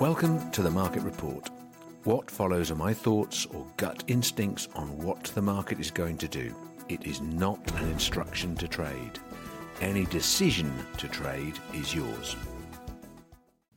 Welcome to the Market Report. What follows are my thoughts or gut instincts on what the market is going to do. It is not an instruction to trade. Any decision to trade is yours.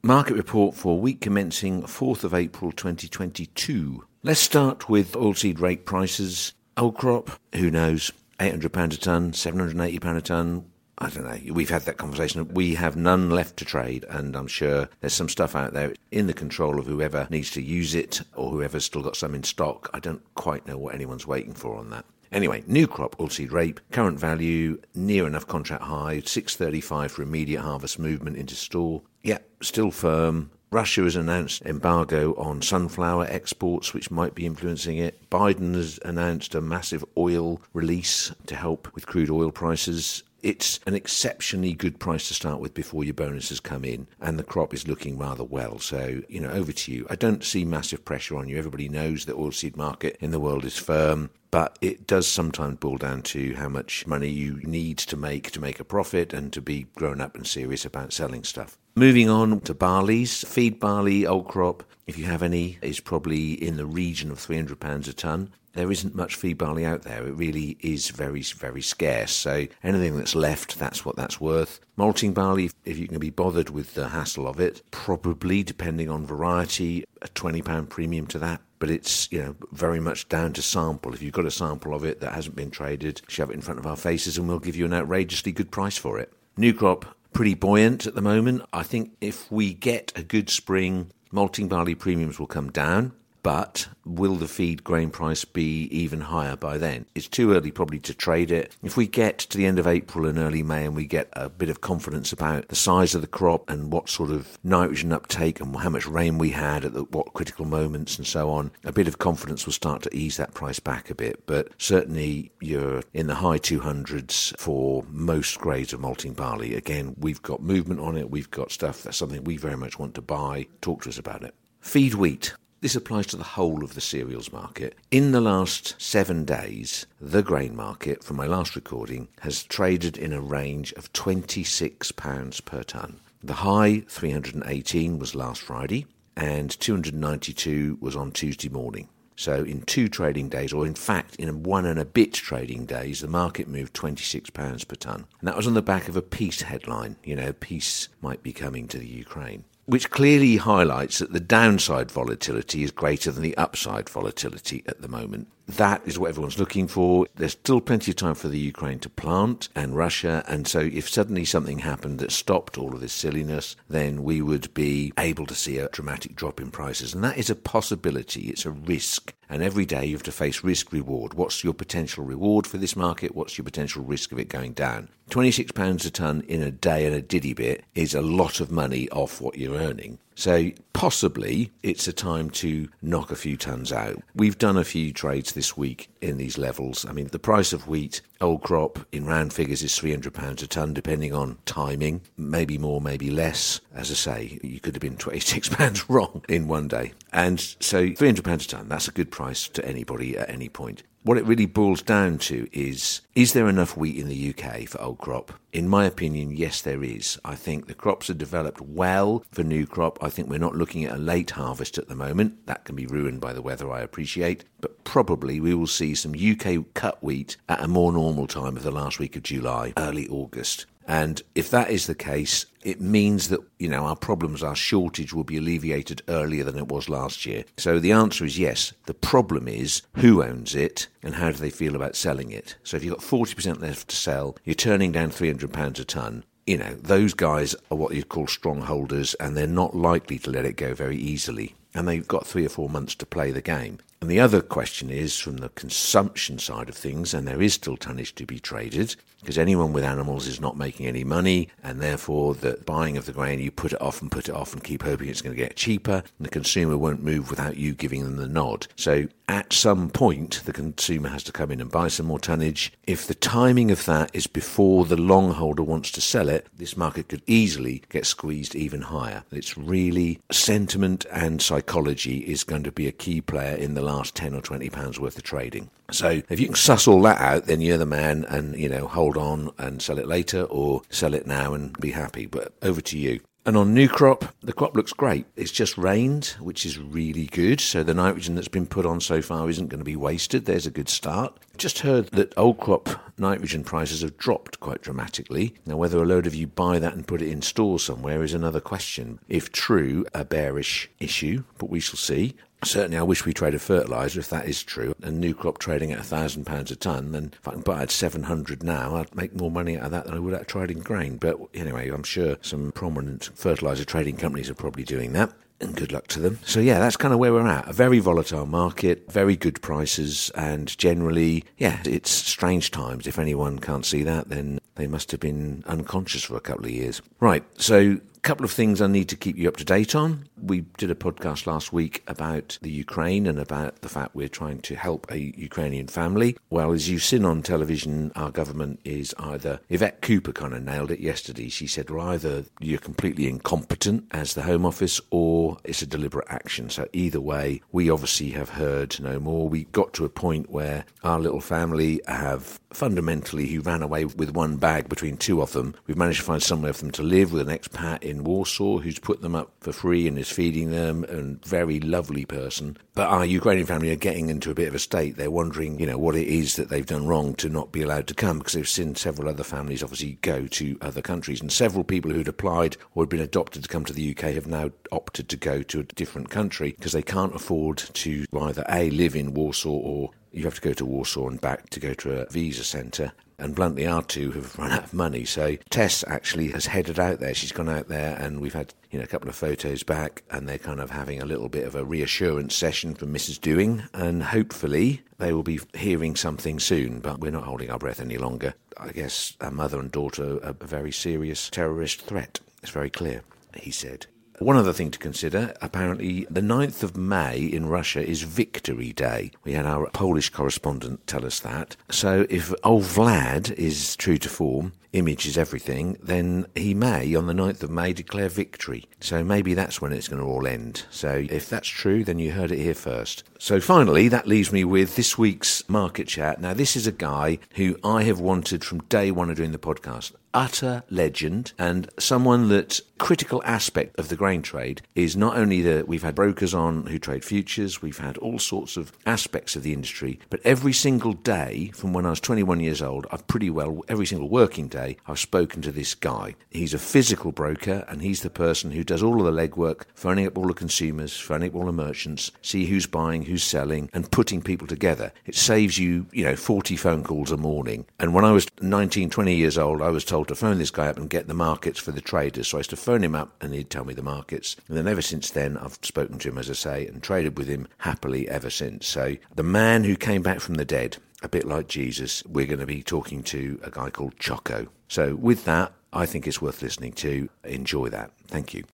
Market report for week commencing 4th of April 2022. Let's start with oilseed rape prices. Old crop, who knows? £800 a tonne, £780 a tonne, I don't know. We've had that conversation. We have none left to trade, and I'm sure there's some stuff out there in the control of whoever needs to use it or whoever's still got some in stock. I don't quite know what anyone's waiting for on that. Anyway, new crop oilseed rape, current value near enough contract high, 635 for immediate harvest movement into store. Yeah, still firm. Russia has announced embargo on sunflower exports, which might be influencing it. Biden has announced a massive oil release to help with crude oil prices it's an exceptionally good price to start with before your bonuses come in, and the crop is looking rather well. So, you know, over to you. I don't see massive pressure on you. Everybody knows that the oilseed market in the world is firm but it does sometimes boil down to how much money you need to make to make a profit and to be grown up and serious about selling stuff. Moving on to barleys, feed barley, old crop, if you have any, is probably in the region of £300 a tonne there isn't much feed barley out there. It really is very, very scarce. So anything that's left, that's what that's worth. Malting barley, if you can be bothered with the hassle of it, probably, depending on variety, a £20 premium to that. But it's, you know, very much down to sample. If you've got a sample of it that hasn't been traded, shove it in front of our faces and we'll give you an outrageously good price for it. New crop, pretty buoyant at the moment. I think if we get a good spring, malting barley premiums will come down but will the feed grain price be even higher by then? It's too early probably to trade it. If we get to the end of April and early May and we get a bit of confidence about the size of the crop and what sort of nitrogen uptake and how much rain we had at the, what critical moments and so on, a bit of confidence will start to ease that price back a bit. But certainly you're in the high 200s for most grades of malting barley. Again, we've got movement on it. We've got stuff that's something we very much want to buy. Talk to us about it. Feed wheat. This applies to the whole of the cereals market. In the last seven days, the grain market, from my last recording, has traded in a range of £26 per tonne. The high, 318, was last Friday, and 292 was on Tuesday morning. So, in two trading days, or in fact, in one and a bit trading days, the market moved £26 per tonne. And that was on the back of a peace headline. You know, peace might be coming to the Ukraine which clearly highlights that the downside volatility is greater than the upside volatility at the moment. That is what everyone's looking for. There's still plenty of time for the Ukraine to plant and Russia. And so, if suddenly something happened that stopped all of this silliness, then we would be able to see a dramatic drop in prices. And that is a possibility, it's a risk. And every day you have to face risk reward. What's your potential reward for this market? What's your potential risk of it going down? £26 a tonne in a day and a diddy bit is a lot of money off what you're earning. So possibly it's a time to knock a few tons out. We've done a few trades this week in these levels. I mean, the price of wheat, old crop, in round figures is £300 a tonne, depending on timing. Maybe more, maybe less. As I say, you could have been £26 wrong in one day. And so £300 a tonne, that's a good price to anybody at any point. What it really boils down to is is there enough wheat in the UK for old crop? In my opinion, yes, there is. I think the crops are developed well for new crop. I think we're not looking at a late harvest at the moment. That can be ruined by the weather, I appreciate. But probably we will see some UK cut wheat at a more normal time of the last week of July, early August. And if that is the case, it means that, you know, our problems, our shortage will be alleviated earlier than it was last year. So the answer is yes. The problem is who owns it and how do they feel about selling it. So if you've got 40% left to sell, you're turning down £300 a tonne. You know, those guys are what you'd call strongholders and they're not likely to let it go very easily. And they've got three or four months to play the game. And the other question is from the consumption side of things, and there is still tonnage to be traded, because anyone with animals is not making any money, and therefore the buying of the grain, you put it off and put it off and keep hoping it's going to get cheaper, and the consumer won't move without you giving them the nod. So at some point, the consumer has to come in and buy some more tonnage. If the timing of that is before the long holder wants to sell it, this market could easily get squeezed even higher. It's really sentiment and psychology is going to be a key player in the last 10 or 20 pounds worth of trading. So if you can suss all that out, then you're the man and, you know, hold on and sell it later or sell it now and be happy. But over to you. And on new crop, the crop looks great. It's just rained, which is really good. So the nitrogen that's been put on so far isn't going to be wasted. There's a good start. Just heard that old crop nitrogen prices have dropped quite dramatically. Now, whether a load of you buy that and put it in store somewhere is another question. If true, a bearish issue, but we shall see. Certainly, I wish we traded fertiliser if that is true. And new crop trading at a thousand pounds a ton, then if I can buy at seven hundred now, I'd make more money out of that than I would out trading grain. But anyway, I'm sure some prominent fertiliser trading companies are probably doing that. And good luck to them. So, yeah, that's kind of where we're at. A very volatile market, very good prices, and generally, yeah, it's strange times. If anyone can't see that, then they must have been unconscious for a couple of years. Right, so couple of things I need to keep you up to date on. We did a podcast last week about the Ukraine and about the fact we're trying to help a Ukrainian family. Well, as you've seen on television, our government is either, Yvette Cooper kind of nailed it yesterday. She said, well, either you're completely incompetent as the Home Office or it's a deliberate action. So either way, we obviously have heard no more. We got to a point where our little family have fundamentally, who ran away with one bag between two of them, we've managed to find somewhere for them to live with an expat in Warsaw who's put them up for free and is feeding them, and very lovely person. But our Ukrainian family are getting into a bit of a state. They're wondering, you know, what it is that they've done wrong to not be allowed to come because they've seen several other families obviously go to other countries, and several people who'd applied or had been adopted to come to the UK have now opted to go to a different country because they can't afford to either a live in Warsaw or you have to go to Warsaw and back to go to a visa centre and bluntly our two have run out of money. So Tess actually has headed out there. She's gone out there, and we've had you know a couple of photos back, and they're kind of having a little bit of a reassurance session from Mrs. Dewing, and hopefully they will be hearing something soon. But we're not holding our breath any longer. I guess our mother and daughter are a very serious terrorist threat. It's very clear. He said. One other thing to consider apparently, the 9th of May in Russia is Victory Day. We had our Polish correspondent tell us that. So if old Vlad is true to form, image is everything, then he may, on the 9th of May, declare victory. So maybe that's when it's going to all end. So if that's true, then you heard it here first. So finally, that leaves me with this week's market chat. Now, this is a guy who I have wanted from day one of doing the podcast utter legend and someone that critical aspect of the grain trade is not only that we've had brokers on who trade futures, we've had all sorts of aspects of the industry, but every single day from when I was 21 years old, I've pretty well every single working day I've spoken to this guy. He's a physical broker and he's the person who does all of the legwork, phoning up all the consumers, phoning up all the merchants, see who's buying, who's selling, and putting people together. It saves you, you know, 40 phone calls a morning. And when I was 19, 20 years old, I was told to phone this guy up and get the markets for the traders. So I used to phone him up and he'd tell me the markets. And then ever since then, I've spoken to him, as I say, and traded with him happily ever since. So the man who came back from the dead, a bit like Jesus, we're going to be talking to a guy called Choco. So, with that, I think it's worth listening to. Enjoy that. Thank you.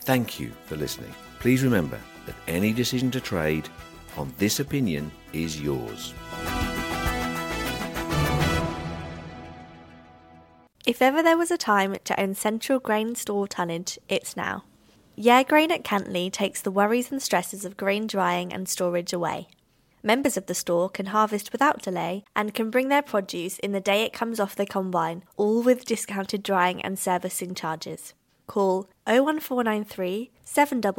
Thank you for listening. Please remember that any decision to trade on this opinion is yours. If ever there was a time to own central grain store tonnage, it's now. Yare Grain at Cantley takes the worries and stresses of grain drying and storage away. Members of the store can harvest without delay and can bring their produce in the day it comes off the combine, all with discounted drying and servicing charges. Call 01493 700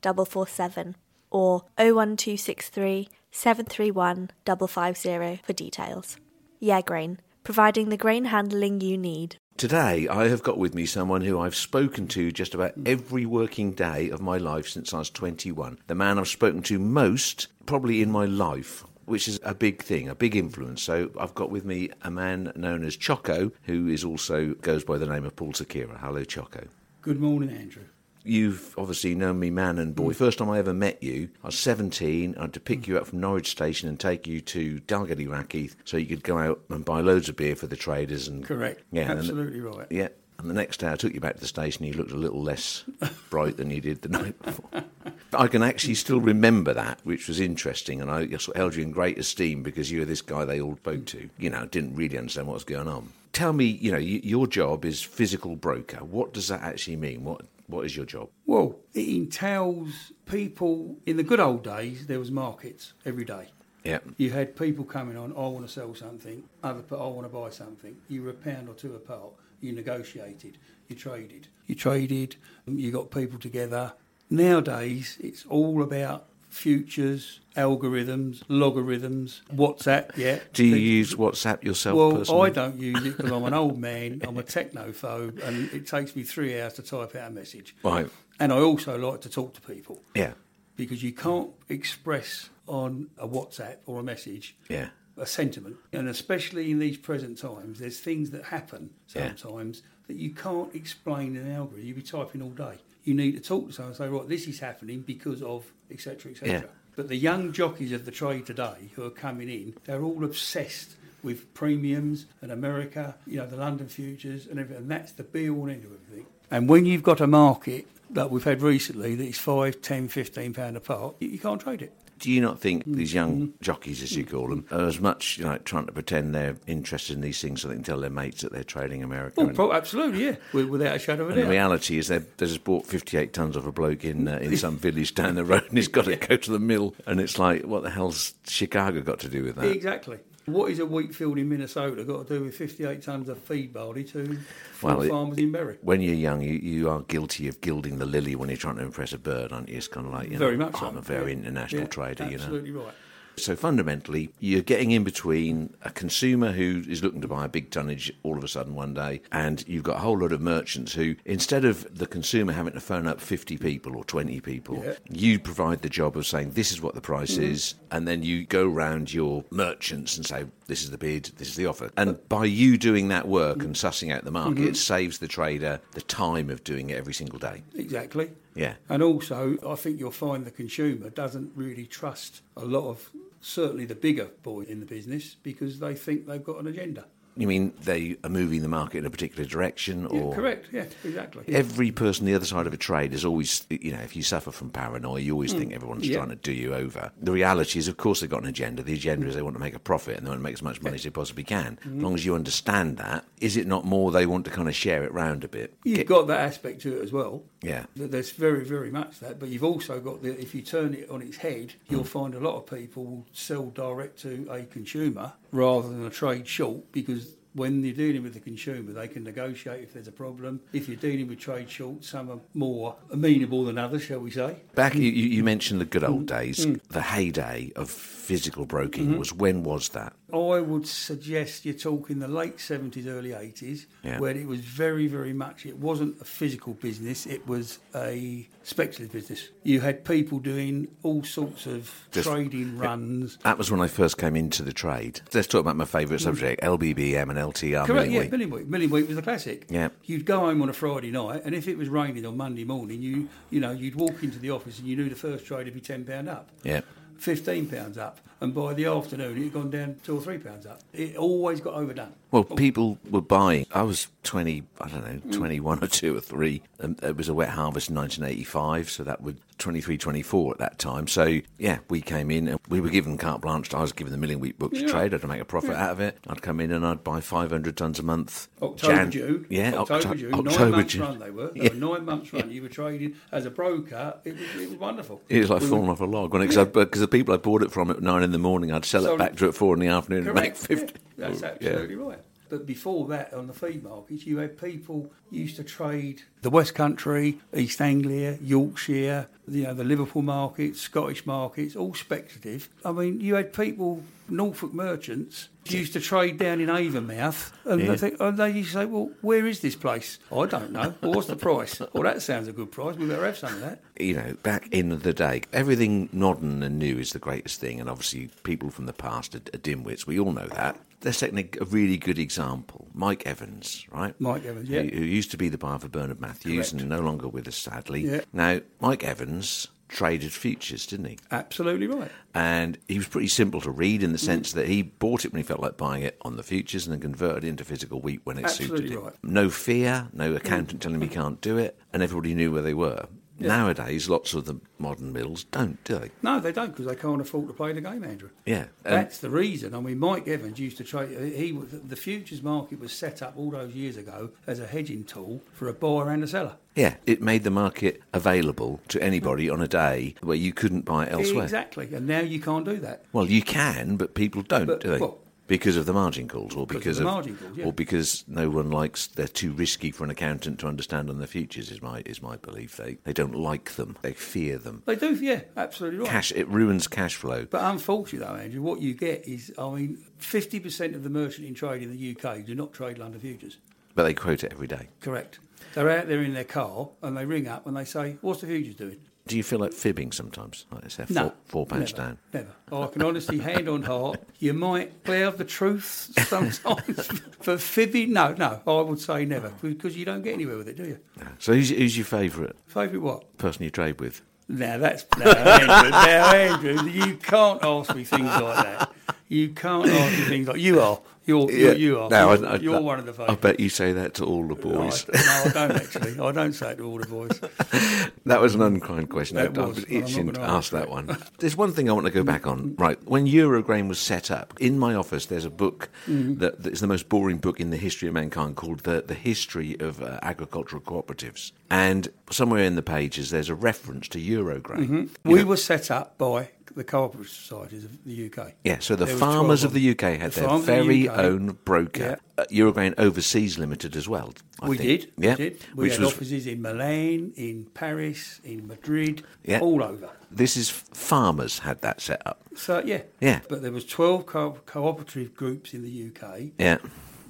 447 or 01263 731 550 for details. Yare Grain, providing the grain handling you need. Today, I have got with me someone who I've spoken to just about every working day of my life since I was 21. The man I've spoken to most, probably in my life, which is a big thing, a big influence. So I've got with me a man known as Choco, who is also goes by the name of Paul Sakira. Hello, Choco. Good morning, Andrew. You've obviously known me man and Mm. boy. First time I ever met you, I was 17. I had to pick you up from Norwich Station and take you to Dalgety Rackheath so you could go out and buy loads of beer for the traders. And Correct. Yeah, and- Absolutely right. yeah. And the next day I took you back to the station. You looked a little less bright than you did the night before. But I can actually still remember that, which was interesting. And I sort of held you in great esteem because you were this guy they all spoke to. You know, didn't really understand what was going on. Tell me, you know, your job is physical broker. What does that actually mean? What What is your job? Well, it entails people. In the good old days, there was markets every day. Yeah. You had people coming on. I want to sell something. Other, I want to buy something. You were a pound or two apart. You negotiated. You traded. You traded. You got people together. Nowadays, it's all about futures, algorithms, logarithms, WhatsApp. Yeah. Do you People- use WhatsApp yourself Well, personally? I don't use it because I'm an old man. I'm a technophobe, and it takes me three hours to type out a message. Right. And I also like to talk to people Yeah. because you can't express on a WhatsApp or a message Yeah. a sentiment. And especially in these present times, there's things that happen Yeah. sometimes that you can't explain in an algorithm. You'll be typing all day. You need to talk to someone and say, right, this is happening because of etc. etc. Yeah. But the young jockeys of the trade today who are coming in, they're all obsessed with premiums and America, you know, the London futures and everything. And that's the be all and end of everything. And when you've got a market that we've had recently that is 5, 10, 15 pound apart, you, you can't trade it. Do you not think Mm. these young jockeys, as you call them, are as much you know, trying to pretend they're interested in these things so they can tell their mates that they're trading America? Oh, and- pro- absolutely, yeah, without a shadow of a And the reality is they they just bought 58 tons of a bloke in uh, in some village down the road and he's got to go to the mill. And it's like, what the hell's Chicago got to do with that? Exactly. What is a wheat field in Minnesota got to do with 58 tonnes of feed barley to Well, it- farmers in Bury? When you're young, you, you are guilty of gilding the lily when you're trying to impress a bird, aren't you? It's kind of like, you know, Very much so. I'm a very Yeah. international Yeah, trader, you know. Absolutely right. So fundamentally, you're getting in between a consumer who is looking to buy a big tonnage all of a sudden one day, and you've got a whole lot of merchants who, instead of the consumer having to phone up 50 people or 20 people, Yeah. you provide the job of saying, This is what the price Mm-hmm. is, and then you go round your merchants and say, This is the bid, this is the offer. And by you doing that work and sussing out the market, Mm-hmm. it saves the trader the time of doing it every single day. Exactly. Yeah. And also, I think you'll find the consumer doesn't really trust a lot of, certainly the bigger boys in the business, because they think they've got an agenda. You mean they are moving the market in a particular direction? Yeah, correct. Yeah, exactly. Every person the other side of a trade is always, you know, if you suffer from paranoia, you always think everyone's Mm. Yeah. trying to do you over. The reality is, of course, they've got an agenda. The agenda is they want to make a profit and they want to make as much money as they possibly can. Mm-hmm. As long as you understand that, is it not more they want to kind of share it round a bit? You've Get- got that aspect to it as well. Yeah. There's very, very much that. But you've also got the, if you turn it on its head, you'll Mm. find a lot of people will sell direct to a consumer rather than a trade short because when you're dealing with the consumer, they can negotiate if there's a problem. If you're dealing with trade short, some are more amenable than others, shall we say. Back, you, you you mentioned the good old Mm. days. The heyday of physical broking Mm-hmm. was when was that? I would suggest you're talking the late 70s, early 80s, Yeah. where it was very, very much, it wasn't a physical business, it was a speculative business. You had people doing all sorts of Just- trading runs. That was when I first came into the trade. Let's talk about my favourite subject: LBBM and LTR. Correct, yeah. Milling Wheat. Milling Wheat was the classic. Yeah. You'd go home on a Friday night, and if it was raining on Monday morning, you you know you'd walk into the office and you knew the first trade would be ten pound up. Yeah. Fifteen pounds up, and by the afternoon it had gone down two or three pounds up. It always got overdone. Well, people were buying. I was 20, I don't Mm. know, 21 or 2 or 3. And it was a wet harvest in 1985, so that would 23, 24 at that time. So, yeah, we came in and we were given carte blanche. I was given the milling wheat books to Yeah. trade. I'd make a profit out of it. I'd come in and I'd buy 500 tonnes a month. October, Jan- June. Yeah, October, Octo- June. Nine October, months June. run they were. They Yeah. were nine months run. You were trading as a broker. It was, it was wonderful. It was like We were- falling off a log. Because the people I bought it from at 9 in the morning, I'd sell it back to at 4 in the afternoon and make 50. Yeah, that's Yeah. absolutely right. But before that, on the feed markets, you had people used to trade the West Country, East Anglia, Yorkshire, you know, the Liverpool markets, Scottish markets, all speculative. I mean, you had people, Norfolk merchants, used to trade down in Avonmouth, and, Yeah. they, think, and they used to say, "Well, where is this place? I don't know. Well, what's the price? well, that sounds a good price. We better have some of that." you know, back in the day, everything modern and new is the greatest thing, and obviously people from the past are, are dimwits. We all know that. Take a- a really good example. Mike Evans, right? Mike Evans, yeah. Who, who used to be the buyer for Bernard Matthews Correct. and no longer with us, sadly. Yeah. Now, Mike Evans traded futures, didn't he? Absolutely right. And he was pretty simple to read Mm. in the sense that he bought it when he felt like buying it on the futures and then converted it into physical wheat when it suited him. right. Mm. No fear, no accountant telling him he can't do it, and everybody knew where they were. Nowadays, lots of the modern mills don't, do they? No, they don't because they can't afford to play the game, Andrew. Yeah. And- That's the reason. I mean, Mike Evans used to trade. He the futures market was set up all those years ago as a hedging tool for a buyer and a seller. Yeah, it made the market available to anybody on a day where you couldn't buy it elsewhere. Exactly, and now you can't do that. Well, you can, but people don't, But- do they? well- because of the margin calls, or Because because of the margin calls, yeah. or because no one likes. They're too risky for an accountant to understand on the futures. Is my is my belief. They they don't like them. They fear them. They do, yeah, absolutely right. Cash it ruins cash flow. But unfortunately, though, Andrew, what you get is, I mean, 50% of the merchant in trade in the UK do not trade London futures. But they quote it every day. Correct. They're out there in their car and they ring up and they say, "What's the futures doing?" Do you feel like fibbing sometimes? Like they say, No, four, four pounds never, down. Never. Oh, I can honestly, hand on heart, you might play cloud the truth sometimes. For fibbing, no, no, I would say never because you don't get anywhere with it, do you? So who's, who's your favourite Favourite what? person you trade with? Now that's now Andrew, now Andrew, you can't ask me things like that. You can't ask things like you are. You're, you're you are. No, you're I, I, you're one of the I bet you say that to all the No, I, boys. no, I don't actually. I don't say it to all the boys. That was an unkind question. That I, was, I was itching to ask that one. There's one thing I want to go back on. Right, when Eurograin was set up, in my office there's a book Mm-hmm. that, that is the most boring book in the history of mankind called The, the History of uh, Agricultural Cooperatives. And somewhere in the pages there's a reference to Eurograin. Mm-hmm. We know- were set up by the cooperative societies of the UK. yeah, so the There farmers of the UK had The their of the very own broker, Yeah. uh, Eurograin Overseas Limited as well. I we think. did. Yeah, We did. We which had was offices in Milan, in Paris, in Madrid, Yeah. all over. this is farmers had that set up. So yeah, Yeah. But there was twelve co- cooperative groups in the UK, Yeah,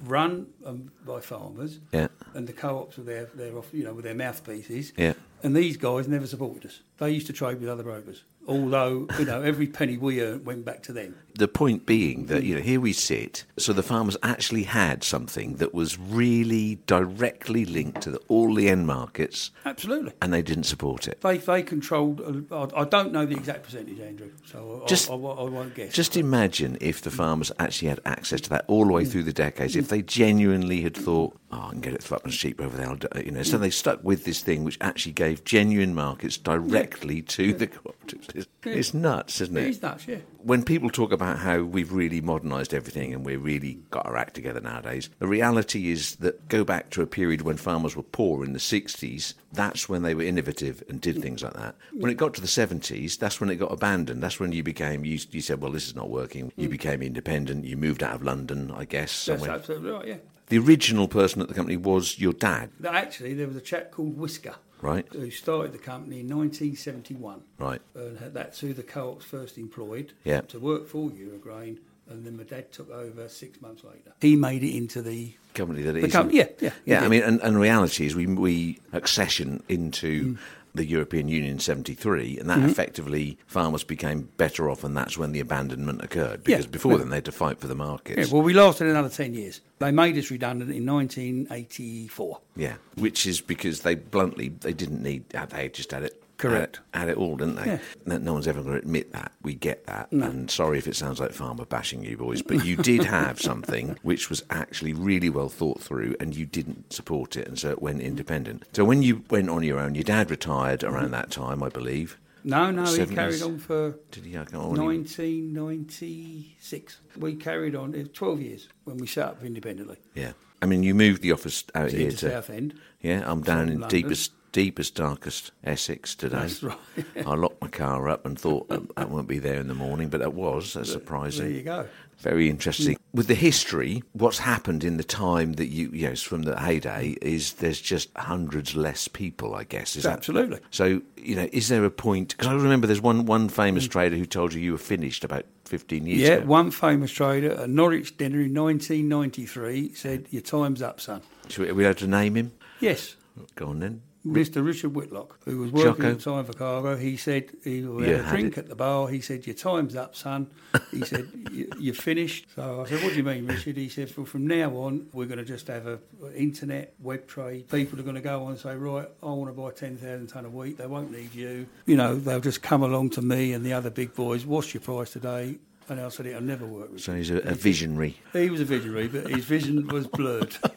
run um, by farmers, yeah. and the co-ops were their, their off- you know, with their mouthpieces. Yeah. And these guys never supported us. They used to trade with other brokers, although you know every penny we earned went back to them. The point being that you know here we sit, so the farmers actually had something that was really directly linked to the, all the end markets, Absolutely. and they didn't support it. They, they controlled. uh, I don't know the exact percentage, Andrew. So I, Just- I, I, I won't guess. Just imagine if the farmers actually had access to that all the way through the decades. If they genuinely had thought, "Oh, I can get it much cheaper over there," you know, so they stuck with this thing which actually gave genuine markets directly to the cooperatives. It's, it's nuts, isn't it it? is nuts, yeah. when people talk about how we've really modernised everything and we've really got our act together nowadays, the reality is that go back to a period when farmers were poor in the 60s, that's when they were innovative and did mm. things like that. When it got to the 70s, that's when it got abandoned. That's when you became, you, you said, well, this is not working. You mm. became independent. You moved out of London, I guess. That's absolutely right, yeah. The original person at the company was your dad, Actually, there was a chap called Whisker right? who started the company in 1971. Right. And had- that's who the co-ops first employed Yeah. to work for Eurograin. And then my dad took over six months later. He made it into the company that it The is. com- yeah, yeah, yeah. I mean, and, and reality is we we accession into mm. The European Union in '73, and that Mm-hmm. effectively farmers became better off, and that's when the abandonment occurred. Because Yeah. before then they had to fight for the Yeah, well, we lasted another 10 years. They made us redundant in 1984. Yeah, which is because they bluntly they didn't need they just had it. Correct. Had, had it all, didn't they? Yeah. No, no one's ever going to admit that. We get that. And sorry if it sounds like farmer bashing you boys, but you did have something which was actually really well thought through and you didn't support it. And so it went independent. So when you went on your own, your dad retired around that time, I believe. No, no, he carried on for Did he? I can't remember. 1996. We carried on, it 12 years when we set up independently. Yeah. I mean, you moved the office out here to. Southend. Yeah, I'm down in London. deepest, deepest, darkest Essex today. That's right. I locked my car up and thought that, that won't be there in the morning, but it was. That's surprising. There you go. Very interesting. With the history, what's happened in the time that you, yes, from the heyday, is there's just hundreds less people, I guess. Is that Absolutely. so? You know, is there a point? Because I remember there's one one famous Mm. trader who told you you were finished about 15 years ago. Yeah, ago. one famous trader at Norwich dinner in 1993 said, Your time's up, son. Should we, are we allowed to name him? Yes. Go on then. Mr. Richard Whitlock, who was working Jocko. at the time for Cargill, he said he had a drink it. at the bar. He said, "Your time's up, son." He said, "You- "You're finished." So I said, "What do you mean, Richard?" He said, "Well, from now on, we're going to just have a internet web trade. People are going to go on and say, right, I want to buy ten thousand ton a week. They won't need you. You know, they'll just come along to me and the other big boys. What's your price today?" And I said, "It'll never work." Richard." So he's a, a visionary. He was a visionary, but his vision was blurred.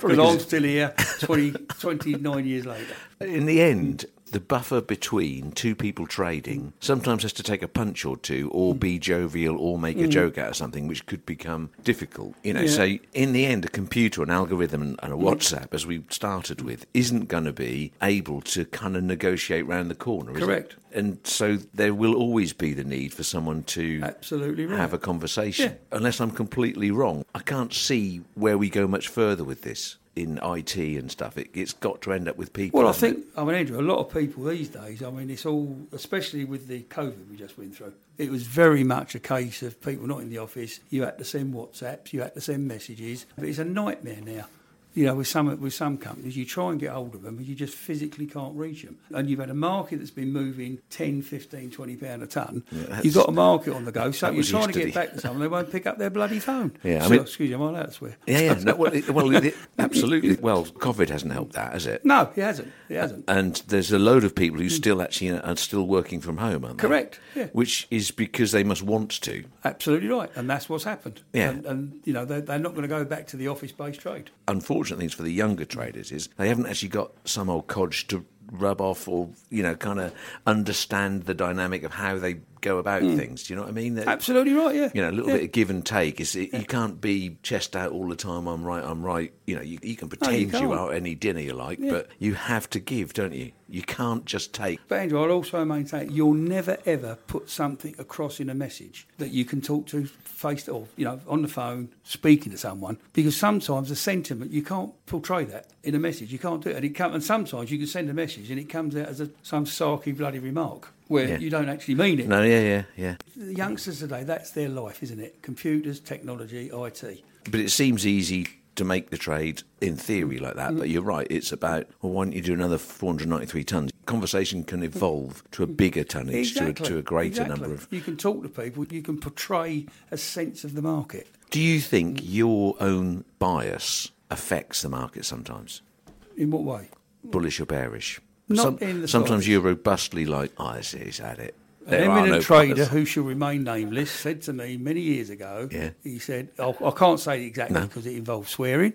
Because 'cause- I'm still here 20, 29 years later. In the end, the buffer between two people trading sometimes has to take a punch or two, or be jovial, or make a mm. joke out of something, which could become difficult. You know, Yeah. so in the end, a computer, an algorithm, and a WhatsApp, as we started with, isn't going to be able to kind of negotiate round the corner. is it? Correct. And so there will always be the need for someone to Absolutely right. have a conversation. Yeah. Unless I'm completely wrong, I can't see where we go much further with this in IT and stuff. It, it's got to end up with people. Well, I think, I mean, Andrew, a lot of people these days, I mean, it's all, especially with the COVID we just went through, it was very much a case of people not in the office. You had to send WhatsApps, you had to send messages. But it's a nightmare now. You know, with some with some companies, you try and get hold of them, and you just physically can't reach them. And you've had a market that's been moving 10, 15, 20 pound a ton. that's- you've got a market on the go, so you're trying to get be- back to someone, they won't pick up their bloody phone. Yeah, I So, mean- excuse me, am I allowed to swear? Yeah, yeah. No, well, it, well it, absolutely. Well, COVID hasn't helped that, has it? No, it hasn't. He hasn't. And there's a load of people who hmm. still actually are still working from home, aren't they? Correct, yeah. Which is because they must want to. Absolutely right, and that's what's happened. Yeah. and, and you know they're, they're not going to go back to the office-based trade. Unfortunate things for the younger traders is they haven't actually got some old codge to rub off or you know kind of understand the dynamic of how they go about mm. things. Do you know what I mean? That- Absolutely right, yeah. You know, a little Yeah. bit of give and take. Is it, you can't be chest out all the time. I'm right. I'm right. You know, you, you can pretend you, can't. are any dinner you like, Yeah. but you have to give, don't you? You can't just take. But Andrew, I'll also maintain you'll never ever put something across in a message that you can talk to face or you know on the phone speaking to someone because sometimes the sentiment you can't portray that in a message. You can't do it, and it come, and sometimes you can send a message and it comes out as a, some sarky bloody remark where Yeah. you don't actually mean it. No, yeah, yeah, yeah. The youngsters today, that's their life, isn't it? Computers, technology, IT. But it seems easy to make the trade in theory like that. But mm. you're right. It's about well, why don't you do another 493 tons? Conversation can evolve to a bigger tonnage, to, a, to a greater exactly. number of. You can talk to people. You can portray a sense of the market. Do you think your own bias affects the market sometimes? In what way? bullish or bearish. Not in the sometimes you're robustly like, oh, he's had it. An There are eminent no trader who shall remain nameless said to me many years ago, Yeah. he said, I, I can't say it exactly No. because it involves swearing.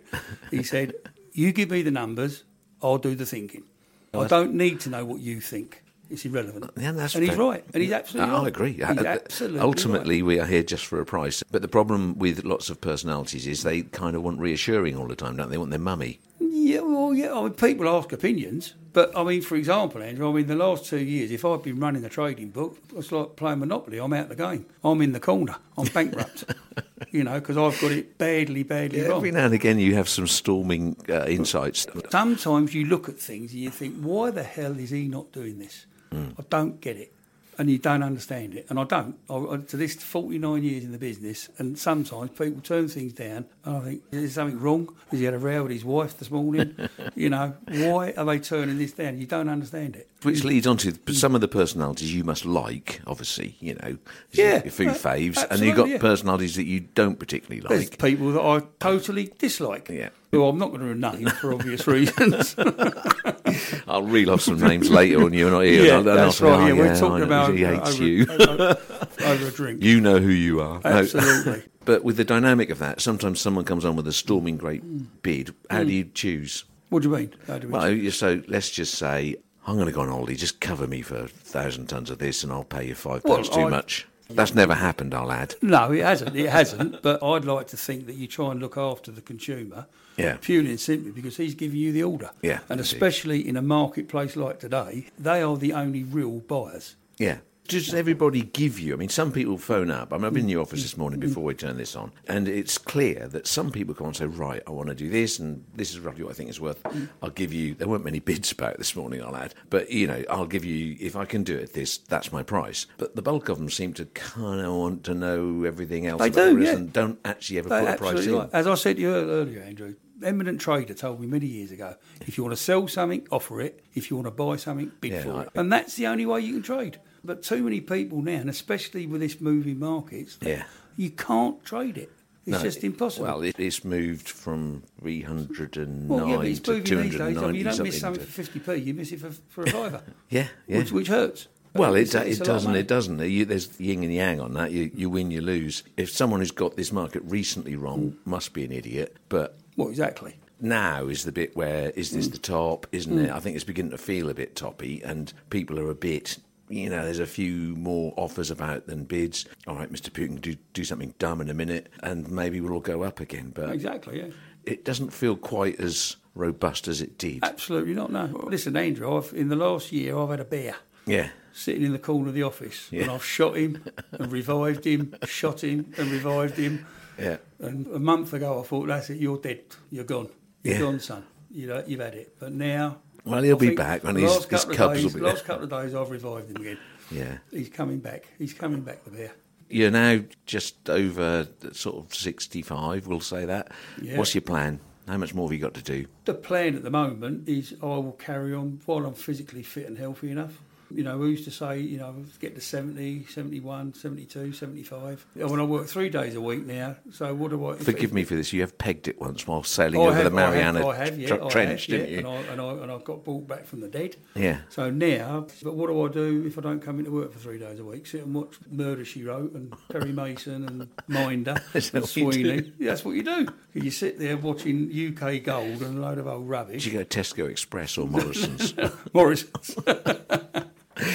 He said, You give me the numbers, I'll do the thinking. Oh, I don't need to know what you think. It's irrelevant. Yeah, that's and he's fair. right. And he's absolutely I'll right. agree. He's Uh, absolutely Ultimately, right. we are here just for a price. But the problem with lots of personalities is they kind of want reassuring all the time, don't they? They want their mummy. Yeah, well, yeah. I mean, people ask opinions, but I mean, for example, Andrew, I mean, the last two years, if I'd been running a trading book, it's like playing Monopoly. I'm out of the game. I'm in the corner. I'm bankrupt. you know, because I've got it badly, badly wrong. Every now and again, you have some storming uh, insights. Sometimes you look at things and you think, why the hell is he not doing this? I don't get it. And you don't understand it. And I don't. I, I- to this 49 years in the business, and sometimes people turn things down, and I think, is there something wrong? Has he had a row with his wife this morning? you know, why are they turning this down? You don't understand it. Which leads on to some of the personalities you must like, obviously, you know, Yeah, your food uh, faves, and you've got yeah. personalities that you don't particularly There's like. people that I totally dislike. Yeah. Who I'm not going to name for obvious reasons. I'll reel off some names later when you're not here. yeah, that's right. "Oh, Yeah, we're I talking about he uh, hates over, you. over, over a drink. You know who you are. No. Absolutely. but with the dynamic of that, sometimes someone comes on with a storming great bid. How mm. do you choose? What do you mean? How do we Well, you- so let's just say I'm going to go on holiday. Just cover me for a thousand tons of this, and I'll pay you five Well, pounds too I- much. That's never happened, I'll add. No, it hasn't. It hasn't. But I'd like to think that you try and look after the consumer. Yeah. Purely and simply because he's giving you the order. Yeah, And indeed. especially in a marketplace like today, they are the only real buyers. Yeah. Does everybody give you? I mean, some people phone up. I mean, I've been in your office this morning before we turn this on, and it's clear that some people come and say, "Right, I want to do this, and this is roughly what I think it's worth." I'll give you. There weren't many bids about this morning, I'll add, but you know, I'll give you if I can do it. This that's my price. But the bulk of them seem to kind of want to know everything else. They about do, the yeah. and don't actually ever They put a price in. right. As I said to you earlier, Andrew, eminent trader told me many years ago, if you want to sell something, offer it. If you want to buy something, bid Yeah, for it. And that's the only way you can trade. But too many people now, and especially with this moving markets, Yeah. you can't trade it. It's No, just impossible. Well, it, it's moved from 309 Well, yeah, it's to moving these days. I mean, you don't something. miss something for 50p, you miss it for, for a fiver. yeah, yeah. Which, which hurts. Well, it, it of doesn't. It doesn't. You, there's yin and yang on that. You, you win, you lose. If someone who's got this market recently wrong hmm. must be an idiot. But what exactly. now is the bit where is this hmm. the top? Isn't hmm. it? I think it's beginning to feel a bit toppy, and people are a bit. You know, there's a few more offers about than bids. All right, Mr. Putin, do do something dumb in a minute, and maybe we'll all go up again. But Exactly, yeah. it doesn't feel quite as robust as it did. Absolutely not, no. Listen, Andrew, I've, in the last year, I've had a bear Yeah, sitting in the corner of the office, and I've shot him and revived him, shot him and revived him. yeah. And a month ago, I thought, that's it, you're dead, you're gone, you're Yeah. gone, son. You know, you've had it. But now, Well, he'll I be back when his- his cubs will days, be last couple of days, I've revived him again. Yeah. He's coming back. He's coming back, the bear. You're now just over sort of 65, we'll say that. Yeah. What's your plan? How much more have you got to do? The plan at the moment is I will carry on while I'm physically fit and healthy enough. You know, we used to say, you know, get to 70, 71, 72, 75. Yeah, When I work three days a week now, so what do I... Forgive if- me for this. You have pegged it once while sailing oh, I over have, the Mariana I have, I have, yeah, tr- I Trench, have, yeah, didn't you? And I, and, I, and I got brought back from the dead. Yeah. So now, but what do I do if I don't come into work for three days a week? Sit and watch Murder She Wrote and Perry Mason and Minder and Sweeney. do? Yeah, that's what you do. You sit there watching UK Gold and a load of old rubbish. Did you go Tesco Express or Morrison's? Morrison's?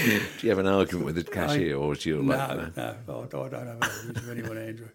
Do you have an argument with the cashier, or is you no, like, no, I, I don't have arguments with anyone, Andrew.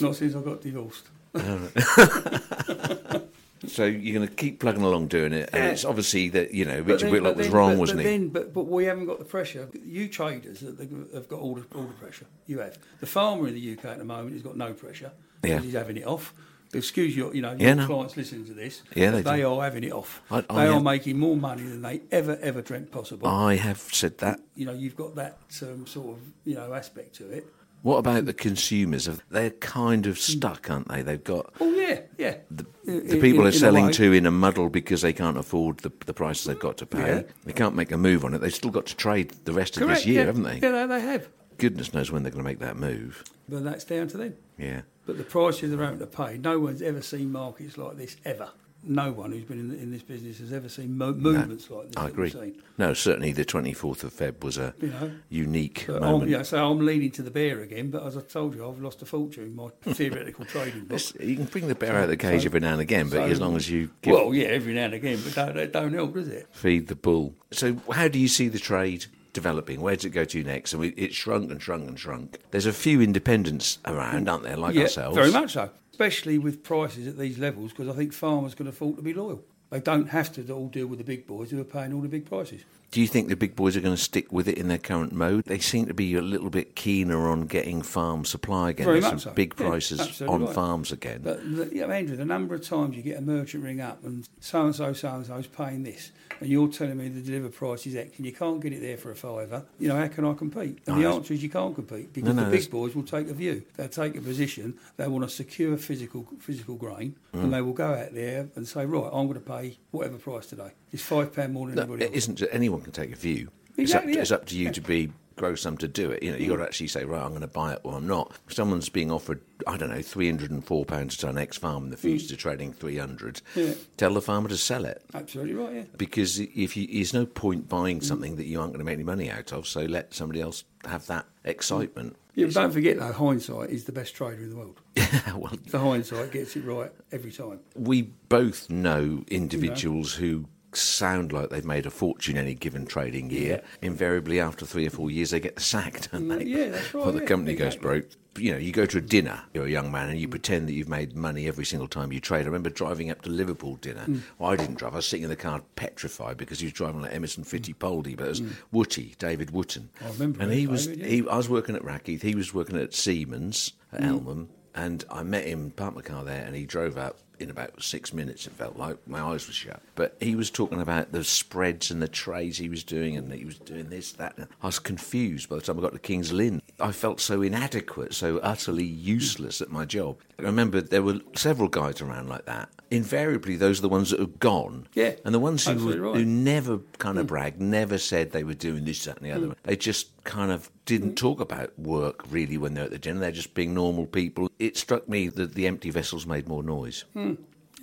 Not since I got divorced. So you're going to keep plugging along doing it, and Yeah. it's obviously that you know Richard then- Whitlock was then- wrong, but, wasn't but he? Then, but, but we haven't got the pressure. You traders have got all the, all the pressure. You have. The farmer in the UK at the moment has got no pressure because Yeah. he's having it off. Excuse your, you know, Yeah, your no. clients listening to this. Yeah, they they are having it off. I- they I are have- making more money than they ever ever dreamt possible. I have said that. you know, you've got that um, sort of you know aspect to it. What about the consumers? They're kind of stuck, aren't they? They've got Oh yeah, yeah. the, In- the people in- are a selling to in a muddle because they can't afford the, the prices they've got to pay. Yeah. They can't make a move on it. They've still got to trade the rest of this year, yeah. haven't they? Yeah, they have. Goodness knows when they're going to make that move. But that's down to them. Yeah. But the prices they're having to pay, no one's ever seen markets like this ever. No one who's been in, in this business has ever seen mo- movements like this. I agree. No, certainly the 24th of Feb was a You know, unique moment. I'm, yeah, so I'm leaning to the bear again. But as I told you, I've lost a fortune. My theoretical trading book. You can bring the bear out of the cage so- every now and again, but so- as long as you give, Well, yeah, every now and again, but don't, don't help, does it? feed the bull. So, how do you see the trade developing? Where does it go to next? And we, it shrunk and shrunk and shrunk. There's a few independents around, mm. aren't there, like yeah, ourselves? very much so. Especially with prices at these levels, because I think farmers can afford to be loyal. They don't have to all deal with the big boys who are paying all the big prices. Do you think the big boys are going to stick with it in their current mode? They seem to be a little bit keener on getting farm supply again. Very There's much some so. big prices absolutely on right. farms again. But the, know, Andrew, the number of times you get a merchant ring up and so and so, so and so is paying this, and you're telling me the delivered price is X, and you can't get it there for a fiver. You know, how can I compete? And No, the answer is you can't compete because No, no, the that's- big boys will take a view. They'll take a position. They want to secure physical physical grain, Mm. and they will go out there and say, right, I'm going to pay whatever price today. It's five pound more than No, anybody it else. isn't. to Anyone can take a view. Exactly, it's, up to, yeah. it's up to you Yeah. to be grow some to do it. You know, you got to mm. actually say, right, I'm going to buy it or I'm not. If someone's being offered, I don't know, three hundred and four pounds a ton X farm in the future to mm. trading three hundred. Mm. Yeah. Tell the farmer to sell it. Absolutely right. Yeah. Because if you, there's no point buying mm. something that you aren't going to make any money out of, so let somebody else have that excitement. Yeah, but don't forget though, hindsight is the best trader in the world. Yeah, well, The hindsight gets it right every time. we both know individuals who sound like they've made a fortune any given trading year. Invariably, after three or four years, they get sacked, don't Mm, they? yeah, that's right, Or the yeah, company goes broke. You know, you go to a dinner, you're a young man, and you pretend that you've made money every single time you trade. I remember driving up to Liverpool dinner. Mm. Well, I didn't drive. I was sitting in the car petrified because he was driving like Emerson Fittipaldi, but it was Mm. Wooty, David Wooten. I remember And he was, David, yeah. he, I was working at Rackheath, he was working at Siemens at Mm. Elmham, and I met him, parked my car there, and he drove up in about six minutes. It felt like my eyes were shut. But he was talking about the spreads and the trays he was doing, and he was doing this, that. I was confused by the time I got to King's Lynn. I felt so inadequate, so utterly useless at my job. I remember there were several guys around like that. Invariably, those are the ones that have gone. Yeah, And the ones who, right. who never kind of mm. bragged, never said they were doing this, that, and the other. Mm. They just kind of didn't mm. talk about work really when they're at the dinner. They're just being normal people. It struck me that the empty vessels made more noise. Hmm.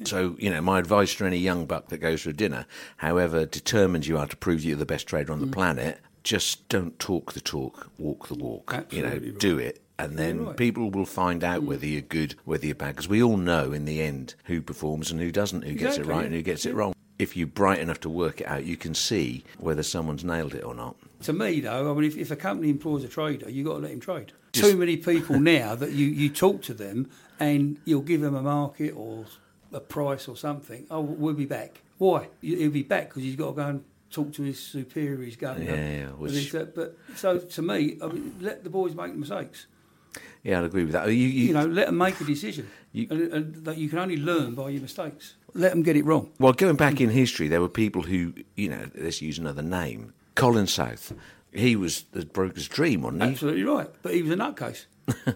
So, you know, my advice to any young buck that goes to a dinner, however determined you are to prove you're the best trader on the planet, just don't talk the talk, walk the walk. you know, right. do it. And then right. people will find out whether you're good, whether you're bad, because we all know in the end who performs and who doesn't, who gets it right and who gets it wrong. If you're bright enough to work it out, you can see whether someone's nailed it or not. To me, though, I mean, if, if a company employs a trader, you've got to let him trade. Just- Too many people now that you, you talk to them and you'll give them a market or a price or something. Oh, we'll be back. Why? He'll be back because he's got to go and talk to his superior. He's going. Yeah, yeah, But, which- uh, but so to me, I mean, let the boys make mistakes. Yeah, I'd agree with that. You, you, You know, let them make a decision, You- and, and that you can only learn by your mistakes. Let them get it wrong. Well, going back in history, there were people who, you know, let's use another name. Colin South. He was the broker's dream, wasn't he? Absolutely right. But he was a nutcase.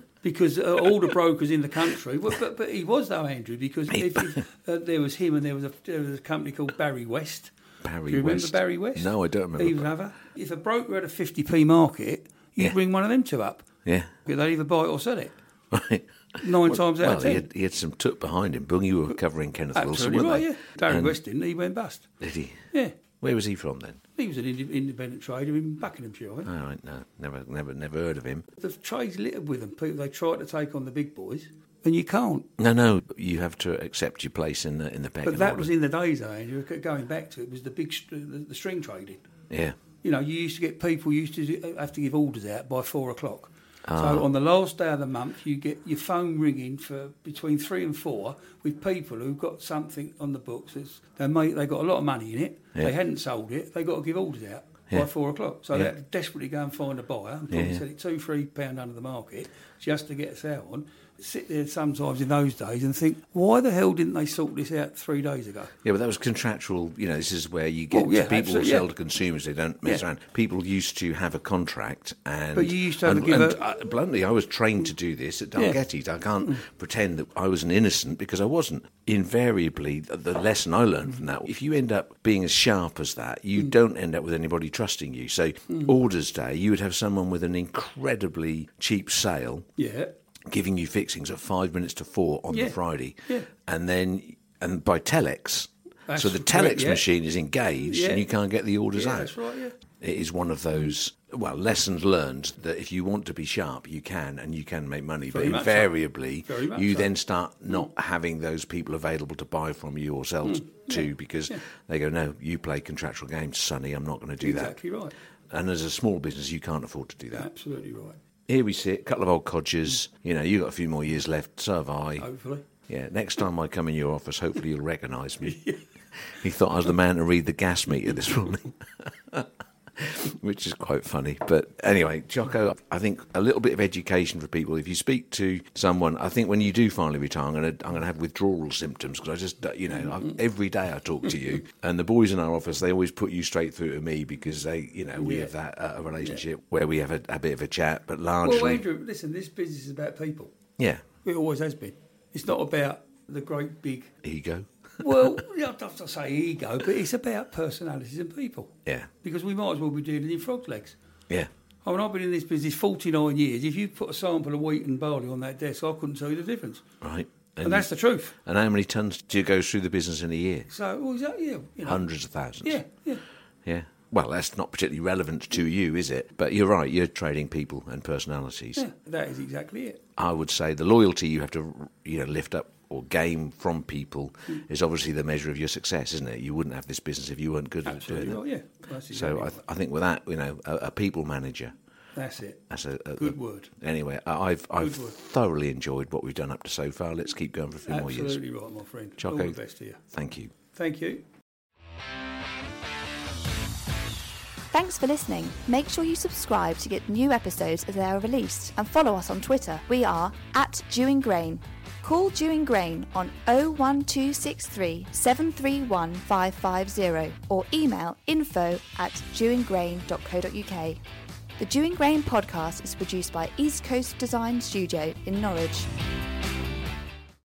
because uh, all the brokers in the country, well, but, but he was though, Andrew, because if, if, uh, there was him and there was, a, there was a company called Barry West. Barry Do you remember Barry West? No, I don't remember. Another. If a broker had a 50p market, you'd Yeah. bring one of them two up. Yeah. They'd either buy it or sell it. Right. Nine times out well, of he ten. had, he had some took behind him. You were covering Kenneth Wilson, Absolutely weren't right, they? yeah. Barry And- West didn't, he went bust. Did he? Yeah. Where was he from then? He was an inde- independent trader in Buckinghamshire. All right, no, never, never, never heard of him. The trade's littered with them. People, they try to take on the big boys, and you can't. No, no, you have to accept your place in the in the pecking But that order. was in the days, though, Andrew. Going back to it, was the big the, the string trading. yeah, You know, you used to get people used to have to give orders out by four o'clock. Ah. So on the last day of the month, you get your phone ringing for between three and four with people who've got something on the books. That's, they make they got a lot of money in it. Yeah. They hadn't sold it. They got to give orders out Yeah. by four o'clock. So Yeah. they had to desperately go and find a buyer and probably Yeah. sell it two, three pound under the market just to get a sale on. Sit there sometimes in those days and think, why the hell didn't they sort this out three days ago? yeah, but that was contractual. You know, this is where you get Oh, yeah, people who sell yeah. to consumers. They don't mess Yeah. around. People used to have a contract, and But you used to have and, and, a- uh, bluntly, I was trained to do this at Yeah. I can't pretend that I was an innocent because I wasn't. Invariably, the, the lesson I learned from that: if you end up being as sharp as that, you Mm. don't end up with anybody trusting you. So, orders day, you would have someone with an incredibly cheap sale Yeah. Giving you fixings at five minutes to four on Yeah. the Friday, Yeah. and then and by telex. That's so the telex yeah. machine is engaged, and you can't get the orders out. that's right, yeah. It is one of those well lessons learned that if you want to be sharp, you can, and you can make money. Very but much so. invariably, you so. then start not having those people available to buy from you or sell Mm. to because they go, "No, you play contractual games, Sonny. I'm not going to do Exactly that." right. And as a small business, you can't afford to do that. Absolutely right. Here we sit, a couple of old codgers. You know, you've got a few more years left. So have I. Hopefully. Yeah, next time I come in your office, hopefully you'll recognise me. He thought I was the man to read the gas meter this morning, which is quite funny. But anyway, Jocko, I think a little bit of education for people. If you speak to someone, I think when you do finally retire, I'm going to I'm going to have withdrawal symptoms because I just you know I, every day I talk to you, and the boys in our office they always put you straight through to me because they you know we Yeah. have that uh, a relationship where we have a, a bit of a chat, but largely Well, Andrew, listen, this business is about people. yeah It always has been. It's not about the great big. ego Well, have to say ego, but it's about personalities and people. yeah Because we might as well be dealing in frog's legs. yeah. Oh, I mean, I've been in this business 49 years. If you put a sample of wheat and barley on that desk, I couldn't tell you the difference. Right. And, that's the truth. and how many tons do you go through the business in a year? So, well, is that, yeah, you know, Hundreds of thousands. yeah, yeah. Yeah. Well, that's not particularly relevant to you, is it? But you're right, you're trading people and personalities. Yeah, that is exactly it. I would say the loyalty you have to you know lift up or gain from people Hmm. is obviously the measure of your success, isn't it? You wouldn't have this business if you weren't good at doing right, it. yeah. That's exactly So I, right. I think with that, you know, a, a people manager. That's it. That's a, a Good a- word. Anyway, I- I've I've word. thoroughly enjoyed what we've done up to so far. Let's keep going for a few more years. Absolutely right, my friend. Jocko. All the best to you. Thank you. Thank you. Thanks for listening. Make sure you subscribe to get new episodes as they are released and follow us on Twitter. We are at Dewing Grain. Call Dewing Grain on 01263 731 550 or email info at dewingrain.co.uk. The Dewing Grain podcast is produced by East Coast Design Studio in Norwich.